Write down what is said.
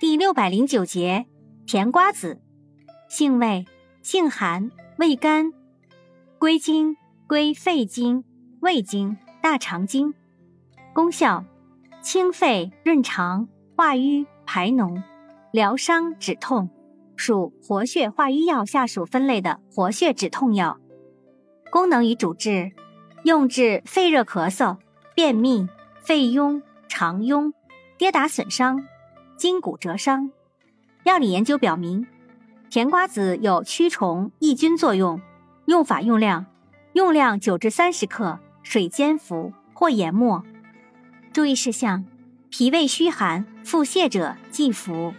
第六百零九节，甜瓜子，性味，性寒，味甘，归经，归肺经、胃经、大肠经。功效，清肺润肠，化瘀排脓，疗伤止痛，属活血化瘀药下属分类的活血止痛药。功能与主治，用治肺热咳嗽、便秘、肺痈、肠痈、跌打损伤。筋骨折伤，药理研究表明，甜瓜子有驱虫抑菌作用。用法用量：用量九至三十克，水煎服或研末。注意事项：脾胃虚寒、腹泻者忌服。